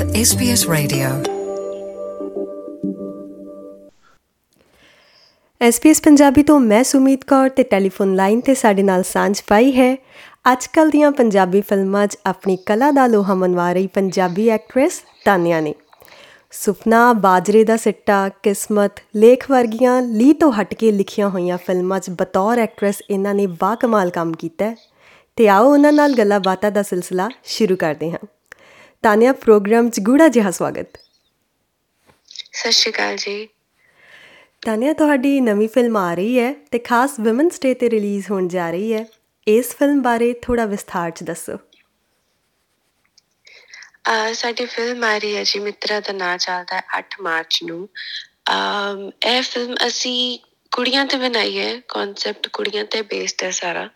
with SBS Radio. SBS Punjabi ਤੋਂ ਮੈਂ ਸੁਮੀਤ ਕੌਰ ਤੇ ਟੈਲੀਫੋਨ ਲਾਈਨ ਤੇ ਸਾਡੇ ਨਾਲ ਸਾਂਝ ਪਾਈ ਹੈ। ਅੱਜਕੱਲ ਦੀਆਂ ਪੰਜਾਬੀ ਫਿਲਮਾਂ 'ਚ ਆਪਣੀ ਕਲਾ ਦਾ ਲੋਹਾ ਮਨਵਾ ਰਹੀ ਪੰਜਾਬੀ ਐਕਟ੍ਰੈਸ ਤਾਨਿਆ ਨੇ। ਸੁਪਨਾ, ਬਾਜਰੇ ਦਾ ਸਿੱਟਾ, ਕਿਸਮਤ, ਲੇਖ ਵਰਗੀਆਂ ਲੀ ਤੋਂ ਹਟ ਕੇ ਲਿਖੀਆਂ ਹੋਈਆਂ ਫਿਲਮਾਂ 'ਚ ਬਤੌਰ ਐਕਟ੍ਰੈਸ ਇਹਨਾਂ ਨੇ ਬਾ ਕਮਾਲ ਕੰਮ ਕੀਤਾ ਹੈ। ਤੇ ਆਓ ਉਹਨਾਂ ਨਾਲ ਗੱਲਾਂ ਬਾਤਾਂ ਦਾ ਸਿਲਸਿਲਾ ਸ਼ੁਰੂ ਕਰਦੇ ਹਾਂ। ਤਾਨਿਆ ਪ੍ਰੋਗਰਾਮ 'ਚ ਗੂੜਾ ਜਿਹਾ ਸਵਾਗਤ ਸਤਿ ਸ਼੍ਰੀ ਅਕਾਲ ਜੀ ਤਾਨਿਆ ਤੁਹਾਡੀ ਨਵੀਂ ਫਿਲਮ ਆ ਰਹੀ ਹੈ ਤੇ ਖਾਸ ਔਮਨਸ ਡੇ ਤੇ ਰਿਲੀਜ਼ ਹੋਣ ਜਾ ਰਹੀ ਹੈ ਇਸ ਫਿਲਮ ਬਾਰੇ ਥੋੜਾ ਵਿਸਥਾਰ 'ਚ ਦੱਸੋ ਆ ਸਾਡੀ ਫਿਲਮ ਆ ਰਹੀ ਹੈ ਜੀ ਮਿੱਤਰਾ ਦਾ ਨਾਂ ਚੱਲਦਾ ਹੈ 8 ਮਾਰਚ ਨੂੰ ਇਹ ਫਿਲਮ ਅਸੀਂ ਕੁੜੀਆਂ ਤੇ ਬਣਾਈ ਹੈ ਕਨਸੈਪਟ ਕੁੜੀਆਂ ਤੇ ਬੇਸਡ ਹੈ ਸਾਰਾ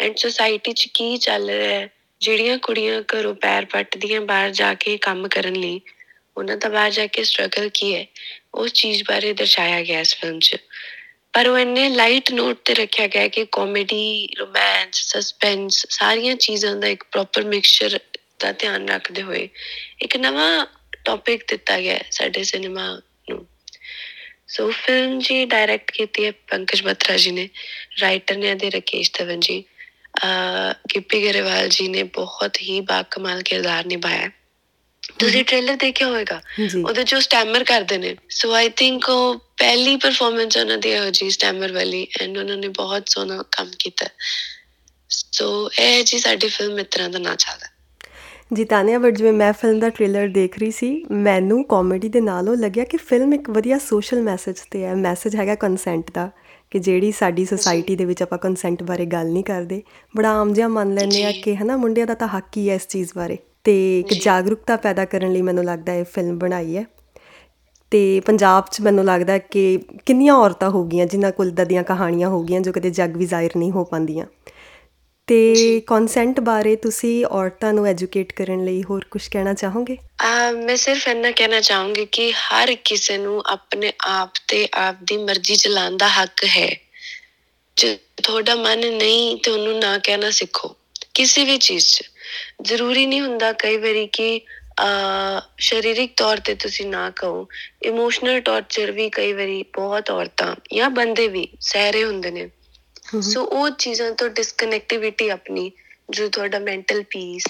ਐਂਡ ਸੋਸਾਇਟੀ 'ਚ ਕੀ ਚੱਲ ਰਿਹਾ ਹੈ ਜਿਹੜੀਆਂ ਕੁੜੀਆਂ ਘਰੋਂ ਪੈਰ ਪੱਟਦੀਆਂ ਬਾਹਰ ਜਾ ਕੇ ਕੰਮ ਕਰਨ ਲਈ, ਉਹਨਾਂ ਦਾ ਬਾਹਰ ਜਾ ਕੇ ਸਟਰਗਲ ਕੀ ਹੈ? ਉਸ ਚੀਜ਼ ਬਾਰੇ ਦਰਸਾਇਆ ਗਿਆ ਇਸ ਫਿਲਮ 'ਚ। ਪਰ ਉਹ ਇੰਨੇ ਲਾਈਟ ਨੋਟ ਤੇ ਰੱਖਿਆ ਗਿਆ ਕਿ ਕਾਮੇਡੀ ਰੋਮਾਂਸ ਸਸਪੈਂਸ ਸਾਰੀਆਂ ਚੀਜ਼ਾਂ ਦਾ ਇੱਕ ਪ੍ਰੋਪਰ ਮਿਕਸਚਰ ਦਾ ਧਿਆਨ ਰੱਖਦੇ ਹੋਏ ਇੱਕ ਨਵਾਂ ਟੌਪਿਕ ਦਿੱਤਾ ਗਿਆ ਹੈ ਸਾਡੇ ਸਿਨੇਮਾ ਨੂੰ। ਸੋ ਫਿਲਮ ਜੀ ਡਾਇਰੈਕਟ ਕੀਤੀ ਹੈ ਪੰਕਜ ਬੱਤਰਾ ਜੀ ਨੇ ਰਾਈਟਰ ਨੇ ਇਹਦੇ ਰਾਕੇਸ਼ ਧਵਨ ਜੀ। ਅਹ ਗਿੱਪੀ ਗਰੇਵਾਲ ਜੀ ਨੇ ਬਹੁਤ ਹੀ ਬਾਕਮਾਲ ਕਿਰਦਾਰ ਨਿਭਾਇਆ ਹੈ। ਤੁਸੀਂ ਟ੍ਰੇਲਰ ਦੇਖਿਆ ਹੋਵੇਗਾ? ਉਹਦੇ ਜੋ ਸਟੈਮਰ ਕਰਦੇ ਨੇ। ਸੋ ਆਈ ਥਿੰਕ ਉਹ ਪਹਿਲੀ ਪਰਫਾਰਮੈਂਸ ਉਹਨਾਂ ਦੀ ਇਹੋ ਜੀ ਸਟੈਮਰ ਵਾਲੀ ਐਂਡ ਉਹਨਾਂ ਨੇ ਬਹੁਤ ਸੋਹਣਾ ਕੰਮ ਕੀਤਾ। ਸੋ ਇਹ ਜੀ ਸਾਡੀ ਫਿਲਮ ਮਿੱਤਰਾਂ ਦਾ ਨਾਂ ਚੱਲਦਾ। ਜੀ ਤਾਨਿਆ ਬਟ ਜਿਵੇਂ ਮੈਂ ਫਿਲਮ ਦਾ ਟ੍ਰੇਲਰ ਦੇਖ ਰਹੀ ਸੀ ਮੈਨੂੰ ਕਾਮੇਡੀ ਦੇ ਨਾਲੋਂ ਲੱਗਿਆ ਕਿ ਫਿਲਮ ਇੱਕ ਵਧੀਆ ਸੋਸ਼ਲ ਮੈਸੇਜ ਤੇ ਹੈ। ਮੈਸੇਜ ਹੈਗਾ ਕੰਸੈਂਟ ਦਾ। ਕਿ ਜਿਹੜੀ ਸਾਡੀ ਸੋਸਾਇਟੀ ਦੇ ਵਿੱਚ ਆਪਾਂ ਕੰਸੈਂਟ ਬਾਰੇ ਗੱਲ ਨਹੀਂ ਕਰਦੇ ਬੜਾ ਆਮ ਜਿਹਾ ਮੰਨ ਲੈਂਦੇ ਆ। ਕਿ ਹਨਾ ਮੁੰਡਿਆਂ ਦਾ ਤਾਂ ਹੱਕ ਹੀ ਹੈ ਇਸ ਚੀਜ਼ ਬਾਰੇ ਤੇ ਇੱਕ। ਜਾਗਰੂਕਤਾ ਪੈਦਾ ਕਰਨ ਲਈ ਮੈਨੂੰ ਲੱਗਦਾ ਇਹ ਫਿਲਮ ਬਣਾਈ ਹੈ ਤੇ ਪੰਜਾਬ 'ਚ ਮੈਨੂੰ ਲੱਗਦਾ ਕਿ ਕਿੰਨੀਆਂ ਔਰਤਾਂ ਹੋ ਗਈਆਂ ਜਿਨ੍ਹਾਂ ਕੋਲ ਇੱਦਾਂ ਦੀਆਂ ਕਹਾਣੀਆਂ ਹੋ ਗਈਆਂ ਜੋ ਕਦੇ ਜੱਗ ਵੀ ਜ਼ਾਹਿਰ ਨਹੀਂ ਹੋ ਪਾਉਂਦੀਆਂ ਤੇ ਜੀ। ਕਨਸੈਂਟ ਬਾਰੇ ਤੁਸੀਂ ਔਰਤਾਂ ਨੂੰ ਐਜੂਕੇਟ ਕਰਨ ਲਈ ਹੋਰ ਕੁਝ ਕਹਿਣਾ ਚਾਹੋਗੇ? ਆ ਮੈਂ ਸਿਰਫ ਇੰਨਾ ਕਹਿਣਾ ਚਾਹੂੰਗੀ ਕਿ ਹਰ ਕਿਸੇ ਨੂੰ ਆਪਣੇ ਆਪ ਤੇ ਆਪ ਦੀ ਮਰਜ਼ੀ ਚਲਾਉਣ ਦਾ ਹੱਕ ਹੈ। ਜੇ ਤੁਹਾਡਾ ਮਨ ਨਹੀਂ ਤੇ ਉਹਨੂੰ ਨਾ ਕਹਿਣਾ ਸਿੱਖੋ, ਕਿਸੇ ਵੀ ਚੀਜ਼ 'ਚ। ਜ਼ਰੂਰੀ ਨਹੀਂ ਹੁੰਦਾ ਕਈ ਵਾਰੀ ਕਿ ਆ ਸਰੀਰਿਕ ਤੌਰ ਤੇ ਤੁਸੀਂ ਨਾ ਕਹੋ। ਇਮੋਸ਼ਨਲ ਟੌਰਚਰ ਵੀ ਕਈ ਵਾਰੀ ਬਹੁਤ ਔਰਤਾਂ ਜਾਂ ਬੰਦੇ ਵੀ ਸਹਿ ਰਹੇ ਹੁੰਦੇ ਨੇ। ਸੋ ਉਹ ਚੀਜ਼ਾਂ ਤੋਂ ਡਿਸਕਨੈਕਟੀਵਿਟੀ ਆਪਣੀ ਜੋ ਤੁਹਾਡਾ ਮੈਂਟਲ ਪੀਸ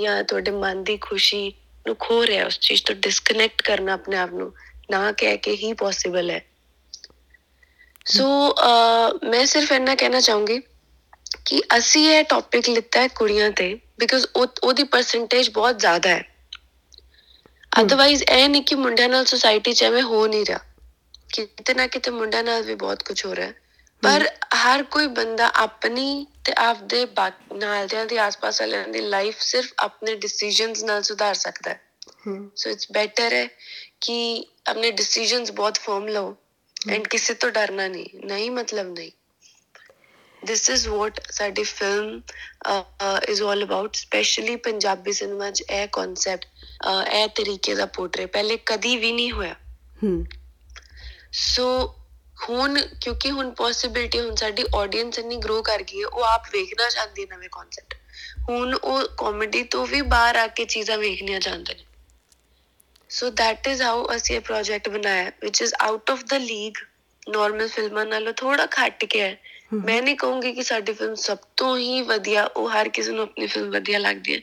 ਜਾਂ ਤੁਹਾਡੇ ਮਨ ਦੀ ਖੁਸ਼ੀ ਨੂੰ ਖੋ ਰਿਹਾ ਉਸ ਚੀਜ਼ ਤੋਂ ਡਿਸਕਨੈਕਟ ਕਰਨਾ ਆਪਣੇ ਆਪ ਨੂੰ ਨਾ ਕਹਿ ਕੇ ਹੀ ਪੋਸੀਬਲ ਹੈ। ਸੋ ਮੈਂ ਸਿਰਫ ਇੰਨਾ ਕਹਿਣਾ ਚਾਹੂੰਗੀ ਕਿ ਅਸੀਂ ਇਹ ਟੌਪਿਕ ਲਿੱਤਾ ਹੈ ਕੁੜੀਆਂ ਤੇ ਬਿਕਾਜ਼ ਉਹਦੀ ਪਰਸੈਂਟੇਜ ਬਹੁਤ ਜ਼ਿਆਦਾ ਹੈ। ਅਦਰਵਾਈਜ਼ ਇਹ ਨਹੀਂ ਕਿ ਮੁੰਡਿਆਂ ਨਾਲ ਸੋਸਾਇਟੀ 'ਚ ਐਵੇਂ ਹੋ ਨਹੀਂ ਰਿਹਾ। ਕਿਤੇ ਨਾ ਕਿਤੇ ਮੁੰਡਿਆਂ ਨਾਲ ਵੀ ਬਹੁਤ ਕੁਝ ਹੋ ਰਿਹਾ। ਹੈ ਪਰ ਹਰ ਕੋਈ ਬੰਦਾ ਆਪਣੀ ਤੇ ਆਪਦੇ ਨਾਲਦਿਆਂ ਦੀ ਆਸ-ਪਾਸ ਵਾਲਿਆਂ ਦੀ ਲਾਈਫ ਸਿਰਫ ਆਪਣੇ ਡਿਸੀਜਨਸ ਨਾਲ ਸੁਧਾਰ ਸਕਦਾ ਹੈ। ਸੋ ਇਟਸ ਬੈਟਰ ਹੈ ਕਿ ਆਪਣੇ ਡਿਸੀਜਨਸ ਬਹੁਤ ਫਰਮ ਲਓ ਐਂਡ ਕਿਸੇ ਤੋਂ ਡਰਨਾ ਨਹੀਂ। ਨਹੀਂ ਮਤਲਬ ਨਹੀਂ। This is what ਸਾਡੀ film is all about specially Punjabi cinema 'ਚ ਇਹ ਕਨਸੈਪਟ ਇਹ ਤਰੀਕੇ ਦਾ ਪੋਰਟਰੇ ਪਹਿਲੇ ਕਦੀ ਵੀ ਨਹੀਂ ਹੋਇਆ। ਹਮ ਸੋ ਹੁਣ ਕਿਉਂਕਿ ਹੁਣ ਪੋਸਿਬਿਲਿਟੀ ਹੁਣ ਸਾਡੀ ਆਡੀਅנס ਇੰਨੀ ਗਰੋ ਕਰ ਗਈ ਹੈ ਉਹ ਆਪ ਵੇਖਣਾ ਚਾਹੁੰਦੀ ਹੈ ਨਵੇਂ ਕਨਸੈਪਟ ਹੁਣ ਉਹ ਕਾਮੇਡੀ ਤੋਂ ਵੀ ਬਾਹਰ ਆ ਕੇ ਚੀਜ਼ਾਂ ਵੇਖਣੀਆਂ ਚਾਹੁੰਦੇ ਨੇ। ਸੋ that is how ਅਸੀਂ ਇਹ ਪ੍ਰੋਜੈਕਟ ਬਣਾਇਆ which is out of the league normal ਫਿਲਮਾਂ ਨਾਲੋਂ ਥੋੜਾ ਘੱਟ ਕੇ ਹੈ। ਮੈਂ ਨਹੀਂ ਕਹੂੰਗੀ ਕਿ ਸਾਡੀ ਫਿਲਮ ਸਭ ਤੋਂ ਹੀ ਵਧੀਆ ਉਹ ਹਰ ਕਿਸੇ ਨੂੰ ਆਪਣੀ ਫਿਲਮ ਵਧੀਆ ਲੱਗਦੀ ਹੈ।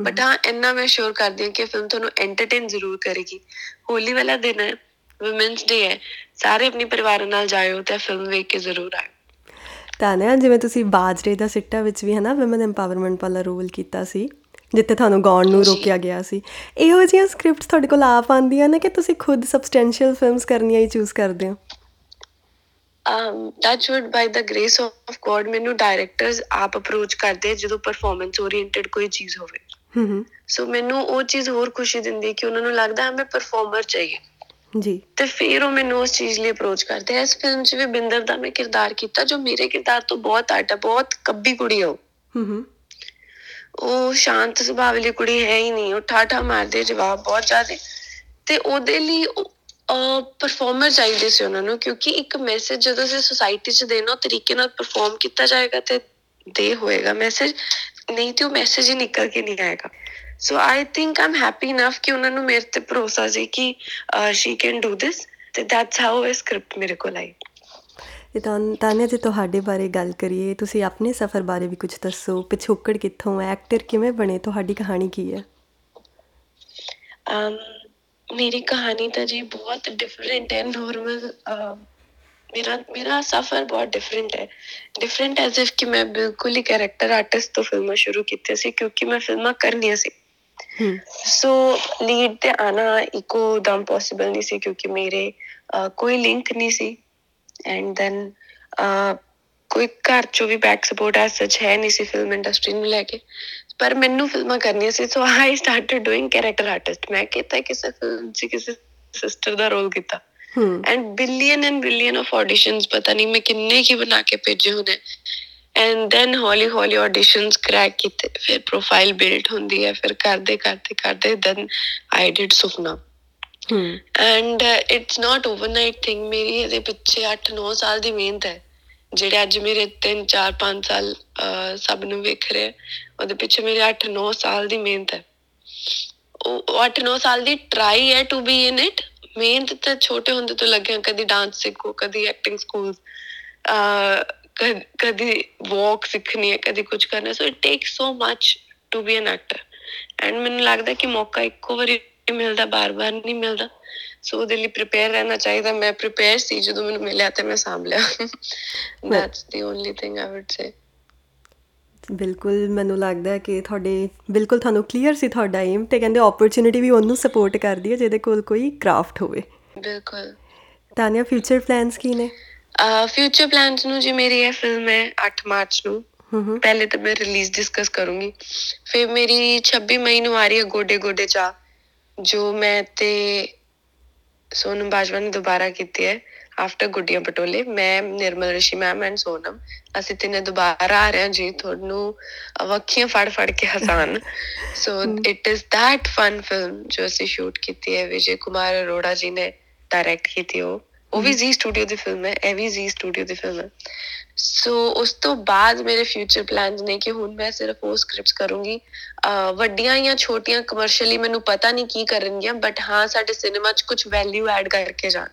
ਬਟ ਹਾਂ ਇੰਨਾ ਮੈਂ ਸ਼ੋਰ ਕਰਦੀ ਹਾਂ ਕਿ ਫਿਲਮ ਤੁਹਾਨੂੰ ਐਂਟਰਟੇਨ ਜ਼ਰੂਰ ਕਰੇਗੀ। ਹੋਲੀ ਵਾਲਾ ਦਿਨ ਹੈ ਔਮਨਸ ਡੇ ਹੈ ਸਾਰੇ ਆਪਣੇ ਪਰਿਵਾਰ ਨਾਲ ਜਾਇਓ ਤੇ ਫਿਲਮ ਵੇਖ ਕੇ ਜ਼ਰੂਰ ਆਇਓ। ਤਾਨਿਆ ਜਿਵੇਂ ਤੁਸੀਂ ਬਾਜਰੇ ਦਾ ਸਿੱਟਾ ਵਿੱਚ ਵੀ ਹਨਾ ਔਮਨ ਐਮਪਾਵਰਮੈਂਟ ਵਾਲਾ ਰੋਲ ਕੀਤਾ ਸੀ ਜਿੱਥੇ ਤੁਹਾਨੂੰ ਗਾਉਣ ਨੂੰ। ਰੋਕਿਆ ਗਿਆ ਸੀ। ਇਹੋ ਜਿਹੀਆਂ ਸਕ੍ਰਿਪਟਸ ਤੁਹਾਡੇ ਕੋਲ ਆਪ ਆਉਂਦੀਆਂ ਨੇ ਕਿ ਤੁਸੀਂ ਖੁਦ ਸਬਸਟੈਂਸ਼ੀਅਲ ਫਿਲਮਸ ਕਰਨੀਆਂ ਹੀ ਚੂਜ਼ ਕਰਦੇ ਹੋ? Um touchwood by the grace of god ਮੈਨੂੰ ਡਾਇਰੈਕਟਰਸ ਆਪ ਅਪਰੋਚ ਕਰਦੇ ਜਦੋਂ ਪਰਫਾਰਮੈਂਸ ਓਰੀਐਂਟਡ ਕੋਈ ਚੀਜ਼ ਹੋਵੇ। ਹੂੰ ਹੂੰ। ਸੋ ਮੈਨੂੰ ਉਹ ਚੀਜ਼ ਹੋਰ ਖੁਸ਼ੀ ਦਿੰਦੀ ਹੈ ਕਿ ਉਹਨਾਂ ਨੂੰ ਲੱਗਦਾ ਹਮੇ ਪਰਫਾਰਮਰ ਚਾਹੀਏ ਜੀ। ਤੇ ਫਿਰ ਉਹ ਮੈਨੂੰ ਉਸ ਚੀਜ਼ ਲਈ ਅਪਰੋਚ ਕਰਦੇ ਆ। ਇਸ ਫਿਲਮ 'ਚ ਵੀ ਬਿੰਦਰ ਦਾ ਮੈਂ ਕਿਰਦਾਰ ਕੀਤਾ ਜੋ ਮੇਰੇ ਕਿਰਦਾਰ ਤੋਂ ਬਹੁਤ ਆਟ ਹੈ ਬਹੁਤ ਕੱਬੀ ਕੁੜੀ ਹੈ ਉਹ। ਹੂੰ ਹੂੰ। ਉਹ ਸ਼ਾਂਤ ਸੁਭਾਅ ਵਾਲੀ ਕੁੜੀ ਹੈ ਹੀ ਨਹੀਂ ਉਹ ਠਾਠਾ ਮਾਰਦੇ ਜਵਾਬ ਬਹੁਤ ਜ਼ਿਆਦੇ। ਤੇ ਉਹਦੇ ਲਈ ਪਰਫਾਰਮਰ ਚਾਹੀਦੇ ਸੀ ਉਹਨਾਂ ਨੂੰ ਕਿਉਂਕਿ ਇੱਕ ਮੈਸੇਜ ਜਦੋਂ ਅਸੀਂ ਸੋਸਾਇਟੀ 'ਚ ਦੇਣਾ ਤਰੀਕੇ ਨਾਲ ਪਰਫਾਰਮ ਕੀਤਾ ਜਾਏਗਾ ਤੇ ਦੇ ਹੋਏਗਾ ਮੈਸੇਜ ਨਹੀਂ ਤੇ ਉਹ ਮੈਸੇਜ ਹੀ ਨਿਕਲ ਕੇ ਨਹੀਂ ਆਏਗਾ। So I think I'm happy enough ਕਿ ਉਹਨਾਂ ਨੂੰ ਮੇਰੇ ਤੇ ਭਰੋਸਾ ਸੀ ਕਿ ਸ਼ੀ ਕੈਨ ਡੂ ਥਿਸ ਤੇ ਦੈਟਸ ਹਾਊ ਇਹ ਸਕ੍ਰਿਪਟ ਮੇਰੇ ਕੋਲ ਆਈ ਤੇ ਤਾਨਿਆ ਜੀ ਤੁਹਾਡੇ ਬਾਰੇ ਗੱਲ ਕਰੀਏ ਤੁਸੀਂ ਆਪਣੇ ਸਫ਼ਰ ਬਾਰੇ ਵੀ ਕੁਝ ਦੱਸੋ ਪਿਛੋਕੜ ਕਿੱਥੋਂ ਹੈ ਐਕਟਰ ਕਿਵੇਂ ਬਣੇ ਤੁਹਾਡੀ ਕਹਾਣੀ ਕੀ ਹੈ? ਅਮ ਮੇਰੀ ਕਹਾਣੀ ਤਾਂ ਜੀ ਬਹੁਤ ਡਿਫਰੈਂਟ ਹੈ ਨੋਰਮਲ ਮੇਰਾ ਮੇਰਾ ਸਫ਼ਰ ਬਹੁਤ ਡਿਫਰੈਂਟ ਹੈ. ਡਿਫਰੈਂਟ ਐਜ਼ ਇਫ ਕਿ ਮੈਂ ਬਿਲਕੁਲ ਹੀ ਕੈਰੈਕਟਰ ਆਰਟਿਸਟ ਤੋਂ ਫਿਲਮਾਂ ਸ਼ੁਰੂ ਕੀਤੀਆਂ ਸੀ ਕਿਉਂਕਿ ਮੈਂ ਫਿਲਮਾਂ ਕਰਨੀਆਂ ਸੀ। ਸੋ ਲੀਡ ਤੇ ਆਣਾ ਇੱਕੋ ਦਮ ਪੋਸੀਬਲ ਨਹੀਂ ਸੀ ਕਿਉਂਕਿ ਮੇਰੇ ਕੋਈ ਲਿੰਕ ਨਹੀਂ ਸੀ। ਐਂਡ ਦੈਨ ਕੋਈ ਘਰ ਚੋਂ ਵੀ ਬੈਕ ਸਪੋਰਟ ਐਸ ਸੱਚ ਹੈ ਨਹੀਂ ਸੀ ਫਿਲਮ ਇੰਡਸਟਰੀ ਨੂੰ ਲੈ ਕੇ। ਪਰ ਮੈਨੂੰ ਫਿਲਮਾਂ ਕਰਨੀਆਂ ਸੀ so I started doing character artist ਮੈਂ ਕਿਤੇ ਕਿਸੇ ਫਿਲਮ 'ਚ ਕਿਸੇ ਸਿਸਟਰ ਦਾ ਰੋਲ ਕੀਤਾ। And billion and billion of auditions ਪਤਾ ਨਹੀਂ ਮੈਂ ਕਿੰਨੇ ਕੀ ਬਣਾ ਕੇ ਭੇਜੇ ਹੁੰਦੇ ਐਂਡ ਦੈਨ ਹੌਲੀ ਹੌਲੀ ਆਡੀਸ਼ਨਸ ਕ੍ਰੈਕ ਕੀਤੇ। ਫਿਰ ਪ੍ਰੋਫਾਈਲ ਬਿਲਡ ਹੁੰਦੀ ਹੈ ਫਿਰ ਕਰਦੇ ਕਰਦੇ ਕਰਦੇ then I did Supna and it's not overnight thing ਮੇਰੀ ਇਹਦੇ ਪਿੱਛੇ 8-9 ਸਾਲ ਦੀ ਮਿਹਨਤ ਹੈ। ਜਿਹੜੇ ਅੱਜ ਮੇਰੇ 3 4 5 ਸਾਲ ਸਭ ਨੂੰ ਵੇਖ ਰਹੇ ਉਹਦੇ ਪਿੱਛੇ ਮੇਰੇ 8-9 ਸਾਲ ਦੀ ਮਿਹਨਤ ਹੈ। ਉਹ 8-9 ਸਾਲ ਦੀ ਟਰਾਈ ਹੈ ਟੂ ਬੀ ਇਨ ਇਟ ਮਿਹਨਤ ਤਾਂ ਛੋਟੇ ਹੁੰਦੇ ਤੋਂ ਲੱਗਿਆ ਕਦੀ ਡਾਂਸ ਸਿੱਖੋ ਕਦੀ ਐਕਟਿੰਗ ਸਕੂਲ ਕਦੀ ਵਾਕ ਸਿੱਖਣੀ ਹੈ ਕਦੀ ਕੁਝ ਕਰਨਾ so it takes so much to be an actor and ਮੈਨੂੰ ਲੱਗਦਾ ਕਿ ਮੌਕਾ ਇੱਕੋ ਵਾਰੀ ਮਿਲਦਾ ਬਾਰ-ਬਾਰ ਨਹੀਂ ਮਿਲਦਾ। ਸੋ ਉਹਦੇ ਲਈ ਪ੍ਰਿਪੇਅਰ ਰਹਿਣਾ ਚਾਹੀਦਾ। ਮੈਂ ਪ੍ਰਿਪੇਅਰ ਸੀ ਜਦੋਂ ਮੈਨੂੰ ਮਿਲਿਆ ਤੇ ਮੈਂ ਸਾਂਭ ਲਿਆ। That's the only thing I would say ਬਿਲਕੁਲ ਮੈਨੂੰ ਲੱਗਦਾ ਹੈ ਕਿ ਤੁਹਾਡੇ ਬਿਲਕੁਲ ਤੁਹਾਨੂੰ ਕਲੀਅਰ ਸੀ ਤੁਹਾਡਾ ਏਮ ਤੇ ਕਹਿੰਦੇ ਓਪਰਚ्युनिटी ਵੀ ਉਹਨੂੰ ਸਪੋਰਟ ਕਰਦੀ ਹੈ ਜਿਹਦੇ ਕੋਲ ਕੋਈ ਕਰਾਫਟ ਹੋਵੇ। ਬਿਲਕੁਲ। ਤਾਨੀਆ ਫਿਊਚਰ ਪਲਾਨਸ ਕੀ ਨੇ? ਫਿਊਚਰ ਪਲਾਨਸ ਨੂੰ ਜੀ ਮੇਰੀ ਇਹ ਫਿਲਮ ਹੈ 8 ਮਾਰਚ ਨੂੰ। ਪਹਿਲੇ ਤਾਂ ਮੈਂ ਰਿਲੀਜ਼ ਡਿਸਕਸ ਕਰੂੰਗੀ। ਫਿਰ ਮੇਰੀ 26 ਮਈ ਨੂੰ ਆ ਰਹੀ ਹੈ ਗੋਡੇ ਗੋਡੇ ਚਾ ਜੋ ਮੈਂ ਤੇ ਸੋਨਮ ਬਾਜਵਾ ਨੇ ਦੁਬਾਰਾ ਕੀਤੀ ਹੈ ਆਫਟਰ ਗੁੱਡੀਆਂ ਪਟੋਲੇ। ਮੈਂ ਨਿਰਮਲ ਰਿਸ਼ੀ ਮੈਮ ਐਂਡ ਸੋਨਮ ਅਸੀਂ ਤਿੰਨੇ ਦੁਬਾਰਾ ਆ ਰਹੇ ਹਾਂ ਜੀ ਤੁਹਾਨੂੰ ਵੱਖੀਆਂ ਫੜ ਫੜ ਕੇ ਹਸਾਨ so it is that fun film ਜੋ ਅਸੀਂ ਸ਼ੂਟ ਕੀਤੀ ਹੈ ਵਿਜੇ ਕੁਮਾਰ ਅਰੋੜਾ ਜੀ ਨੇ ਡਾਇਰੈਕਟ ਕੀਤੀ ਉਹ। ਉਹ ਵੀ ਜੀ ਸਟੂਡੀਓ ਦੀ ਫਿਲਮ ਹੈ ਇਹ ਵੀ ਜੀ ਸਟੂਡੀਓ ਦੀ ਫਿਲਮ ਹੈ। ਸੋ ਉਸ ਤੋਂ ਬਾਅਦ ਮੇਰੇ ਫਿਊਚਰ ਪਲਾਨਸ ਨੇ ਕਿ ਹੁਣ ਮੈਂ ਸਿਰਫ ਉਹ ਸਕ੍ਰਿਪਟਸ ਕਰੂੰਗੀ। ਵੱਡੀਆਂ ਜਾਂ ਛੋਟੀਆਂ ਕਮਰਸ਼ੀਅਲੀ ਮੈਨੂੰ ਪਤਾ ਨਹੀਂ ਕੀ ਕਰਨਗੀਆਂ ਬਟ ਹਾਂ ਸਾਡੇ ਸਿਨੇਮਾ 'ਚ ਕੁਝ ਵੈਲਿਊ ਐਡ ਕਰਕੇ ਜਾਣ।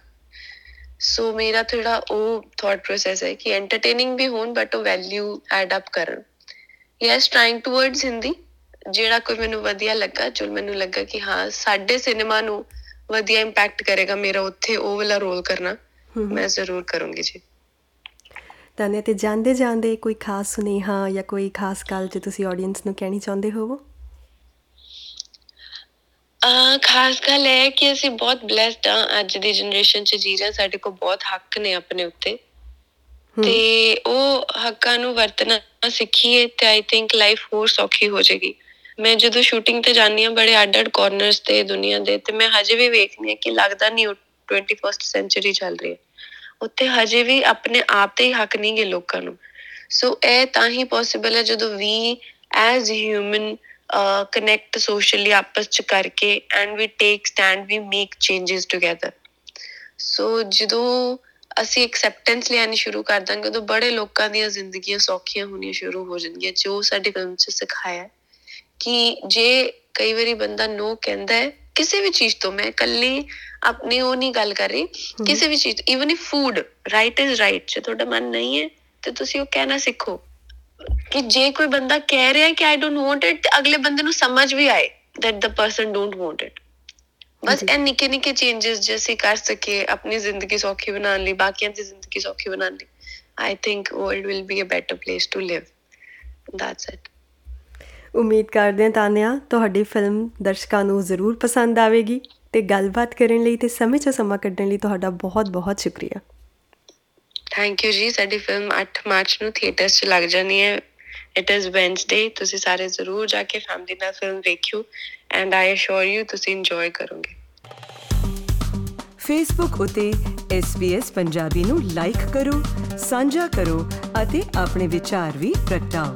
ਸੋ ਮੇਰਾ ਥੋੜਾ ਉਹ ਥਾਟ ਪ੍ਰੋਸੈਸ ਹੈ ਕਿ ਐਂਟਰਟੇਨਿੰਗ ਵੀ ਹੋਣ ਬਟ ਉਹ ਵੈਲਿਊ ਐਡ ਅਪ ਕਰਨ। ਯੈਸ ਟ੍ਰਾਈਂਗ ਟੁਵਰਡਸ ਹਿੰਦੀ ਜਿਹੜਾ ਕੋਈ ਮੈਨੂੰ ਵਧੀਆ ਲੱਗਾ ਜੋ ਮੈਨੂੰ ਲੱਗਾ ਕਿ ਹਾਂ ਸਾਡੇ ਸਿਨੇਮਾ ਨੂੰ ਵਧੀਆ ਇੰਪੈਕਟ ਕਰੇਗਾ ਮੇਰਾ ਉੱਥੇ ਉਹ ਵਾਲਾ ਰੋਲ ਕਰਨਾ ਮੈਂ ਜ਼ਰੂਰ ਕਰੂੰਗੀ ਜੀ। ਤਾਂ ਤੇ ਜਾਂਦੇ ਜਾਂਦੇ ਕੋਈ ਖਾਸ ਸੁਨੇਹਾ ਜਾਂ ਕੋਈ ਖਾਸ ਗੱਲ ਜੇ ਤੁਸੀਂ ਆਡੀਅנס ਨੂੰ ਕਹਿਣੀ ਚਾਹੁੰਦੇ ਹੋਵੋ? ਆ ਖਾਸ ਗੱਲ ਹੈ ਕਿ ਅਸੀਂ ਬਹੁਤ ਬlesed ਆ ਅੱਜ ਦੀ ਜਨਰੇਸ਼ਨ 'ਚ ਜੀ ਰਹੇ ਸਾਡੇ ਕੋਲ ਬਹੁਤ ਹੱਕ ਨੇ ਆਪਣੇ ਉੱਤੇ। ਤੇ ਉਹ ਹੱਕਾਂ ਨੂੰ ਵਰਤਣਾ ਸਿੱਖੀਏ ਤੇ ਆਈ ਥਿੰਕ ਲਾਈਫ ਹੋਰ ਸੌਖੀ ਹੋ ਜਾਏਗੀ। ਮੈਂ ਜਦੋਂ ਸ਼ੂਟਿੰਗ ਤੇ ਜਾਂਦੀ ਆ ਬੜੇ ਅੱਡ-ਅੱਡ ਕਾਰਨਰਸ ਤੇ ਦੁਨੀਆ ਦੇ, ਤੇ ਮੈਂ ਹਜੇ ਵੀ ਵੇਖਨੀ ਆ ਕਿ ਲੱਗਦਾ ਨਹੀਂ 21st ਸੈਂਚੁਰੀ ਚੱਲ ਰਹੀ ਹੈ। ਉੱਥੇ ਹਜੇ ਵੀ ਆਪਣੇ ਆਪ ਤੇ ਹੀ ਹੱਕ ਨਹੀਂ ਗੇ ਲੋਕਾਂ ਨੂੰ। ਸੋ ਇਹ ਤਾਂ ਹੀ ਪੋਸੀਬਲ ਹੈ ਜਦੋਂ ਵੀ ਐਜ਼ ਹਿਊਮਨ ਕਨੈਕਟ ਸੋਸ਼ਲੀ ਆਪਸ ਚ ਕਰਕੇ and we take stand we make changes together so ਜਦੋਂ ਅਸੀਂ ਐਕਸੈਪਟੈਂਸ ਲੈਣੀ ਸ਼ੁਰੂ ਕਰ ਦਾਂਗੇ, ਉਦੋਂ ਬੜੇ ਲੋਕਾਂ ਦੀਆਂ ਜ਼ਿੰਦਗੀਆਂ ਸੌਖੀਆਂ ਹੋਣੀਆਂ ਸ਼ੁਰੂ ਹੋ ਜਾਣਗੀਆਂ, ਜੋ ਸਾਡੀ ਫਿਲਮ 'ਚ ਸਿਖਾਇਆ ਕਿ ਜੇ ਕਈ ਵਾਰੀ ਬੰਦਾ ਨੋ ਕਹਿੰਦਾ ਹੈ ਕਿਸੇ ਵੀ ਚੀਜ਼ ਤੋਂ ਮੈਂ ਕੱਲੀ ਆਪਣੀ ਉਹ ਨਹੀਂ ਗੱਲ ਕਰ ਰਹੀ ਕਿਸੇ ਵੀ ਚੀਜ਼ even if food right is right ਜੇ ਤੁਹਾਡਾ ਮਨ ਨਹੀਂ ਹੈ ਤੇ ਤੁਸੀਂ ਉਹ ਕਹਿਣਾ ਸਿੱਖੋ। ਕਿ ਜੇ ਕੋਈ ਬੰਦਾ ਕਹਿ ਰਿਹਾ ਕਿ ਆਈ ਡੋਨਟ ਵਾਂਟ ਇਟ ਅਗਲੇ ਬੰਦੇ ਨੂੰ ਸਮਝ ਵੀ ਆਏ that the person don't want it ਬਸ ਇਹ ਨਿੱਕੇ ਨਿੱਕੇ ਚੇਂजेस ਜਿਵੇਂ ਕਰ ਸਕੇ ਆਪਣੀ ਜ਼ਿੰਦਗੀ ਸੌਖੀ ਬਣਾਉਣ ਲਈ ਬਾਕੀਆਂ ਦੀ ਜ਼ਿੰਦਗੀ ਸੌਖੀ ਬਣਾਉਣ ਲਈ I think world will be a better place to live that's it ਉਮੀਦ ਕਰਦੇ ਹਾਂ ਤਾਨਿਆ ਤੁਹਾਡੀ ਫਿਲਮ ਦਰਸ਼ਕਾਂ ਨੂੰ ਜ਼ਰੂਰ ਪਸੰਦ ਆਵੇਗੀ ਤੇ ਗੱਲਬਾਤ ਕਰਨ ਲਈ ਤੇ ਸਮੇਂ 'ਚ ਸਮਾਂ ਕੱਢਣ ਲਈ ਤੁਹਾਡਾ ਬਹੁਤ-ਬਹੁਤ ਸ਼ੁਕਰੀਆ। ਥੈਂਕ ਯੂ ਜੀ ਸਾਡੀ ਫਿਲਮ 8 ਮਾਰਚ ਨੂੰ ਥੀਏਟਰਸ 'ਚ ਲੱਗ ਜਾਣੀ ਹੈ। ਇਟ ਇਜ਼ ਵੈਂਸਡੇ ਤੁਸੀਂ ਸਾਰੇ ਜ਼ਰੂਰ ਜਾ ਕੇ ਫੈਮਿਲੀ ਨਾਲ ਫਿਲਮ ਵੇਖਿਓ ਐਂਡ ਆਈ ਅਸ਼ੋਰ ਯੂ ਤੁਸੀਂ ਇੰਜੋਏ ਕਰੋਗੇ। ਫੇਸਬੁੱਕ ਉਤੇ SBS ਪੰਜਾਬੀ ਨੂੰ ਲਾਈਕ ਕਰੋ ਸਾਂਝਾ ਕਰੋ ਅਤੇ ਆਪਣੇ ਵਿਚਾਰ ਵੀ ਪ੍ਰਗਟਾਓ।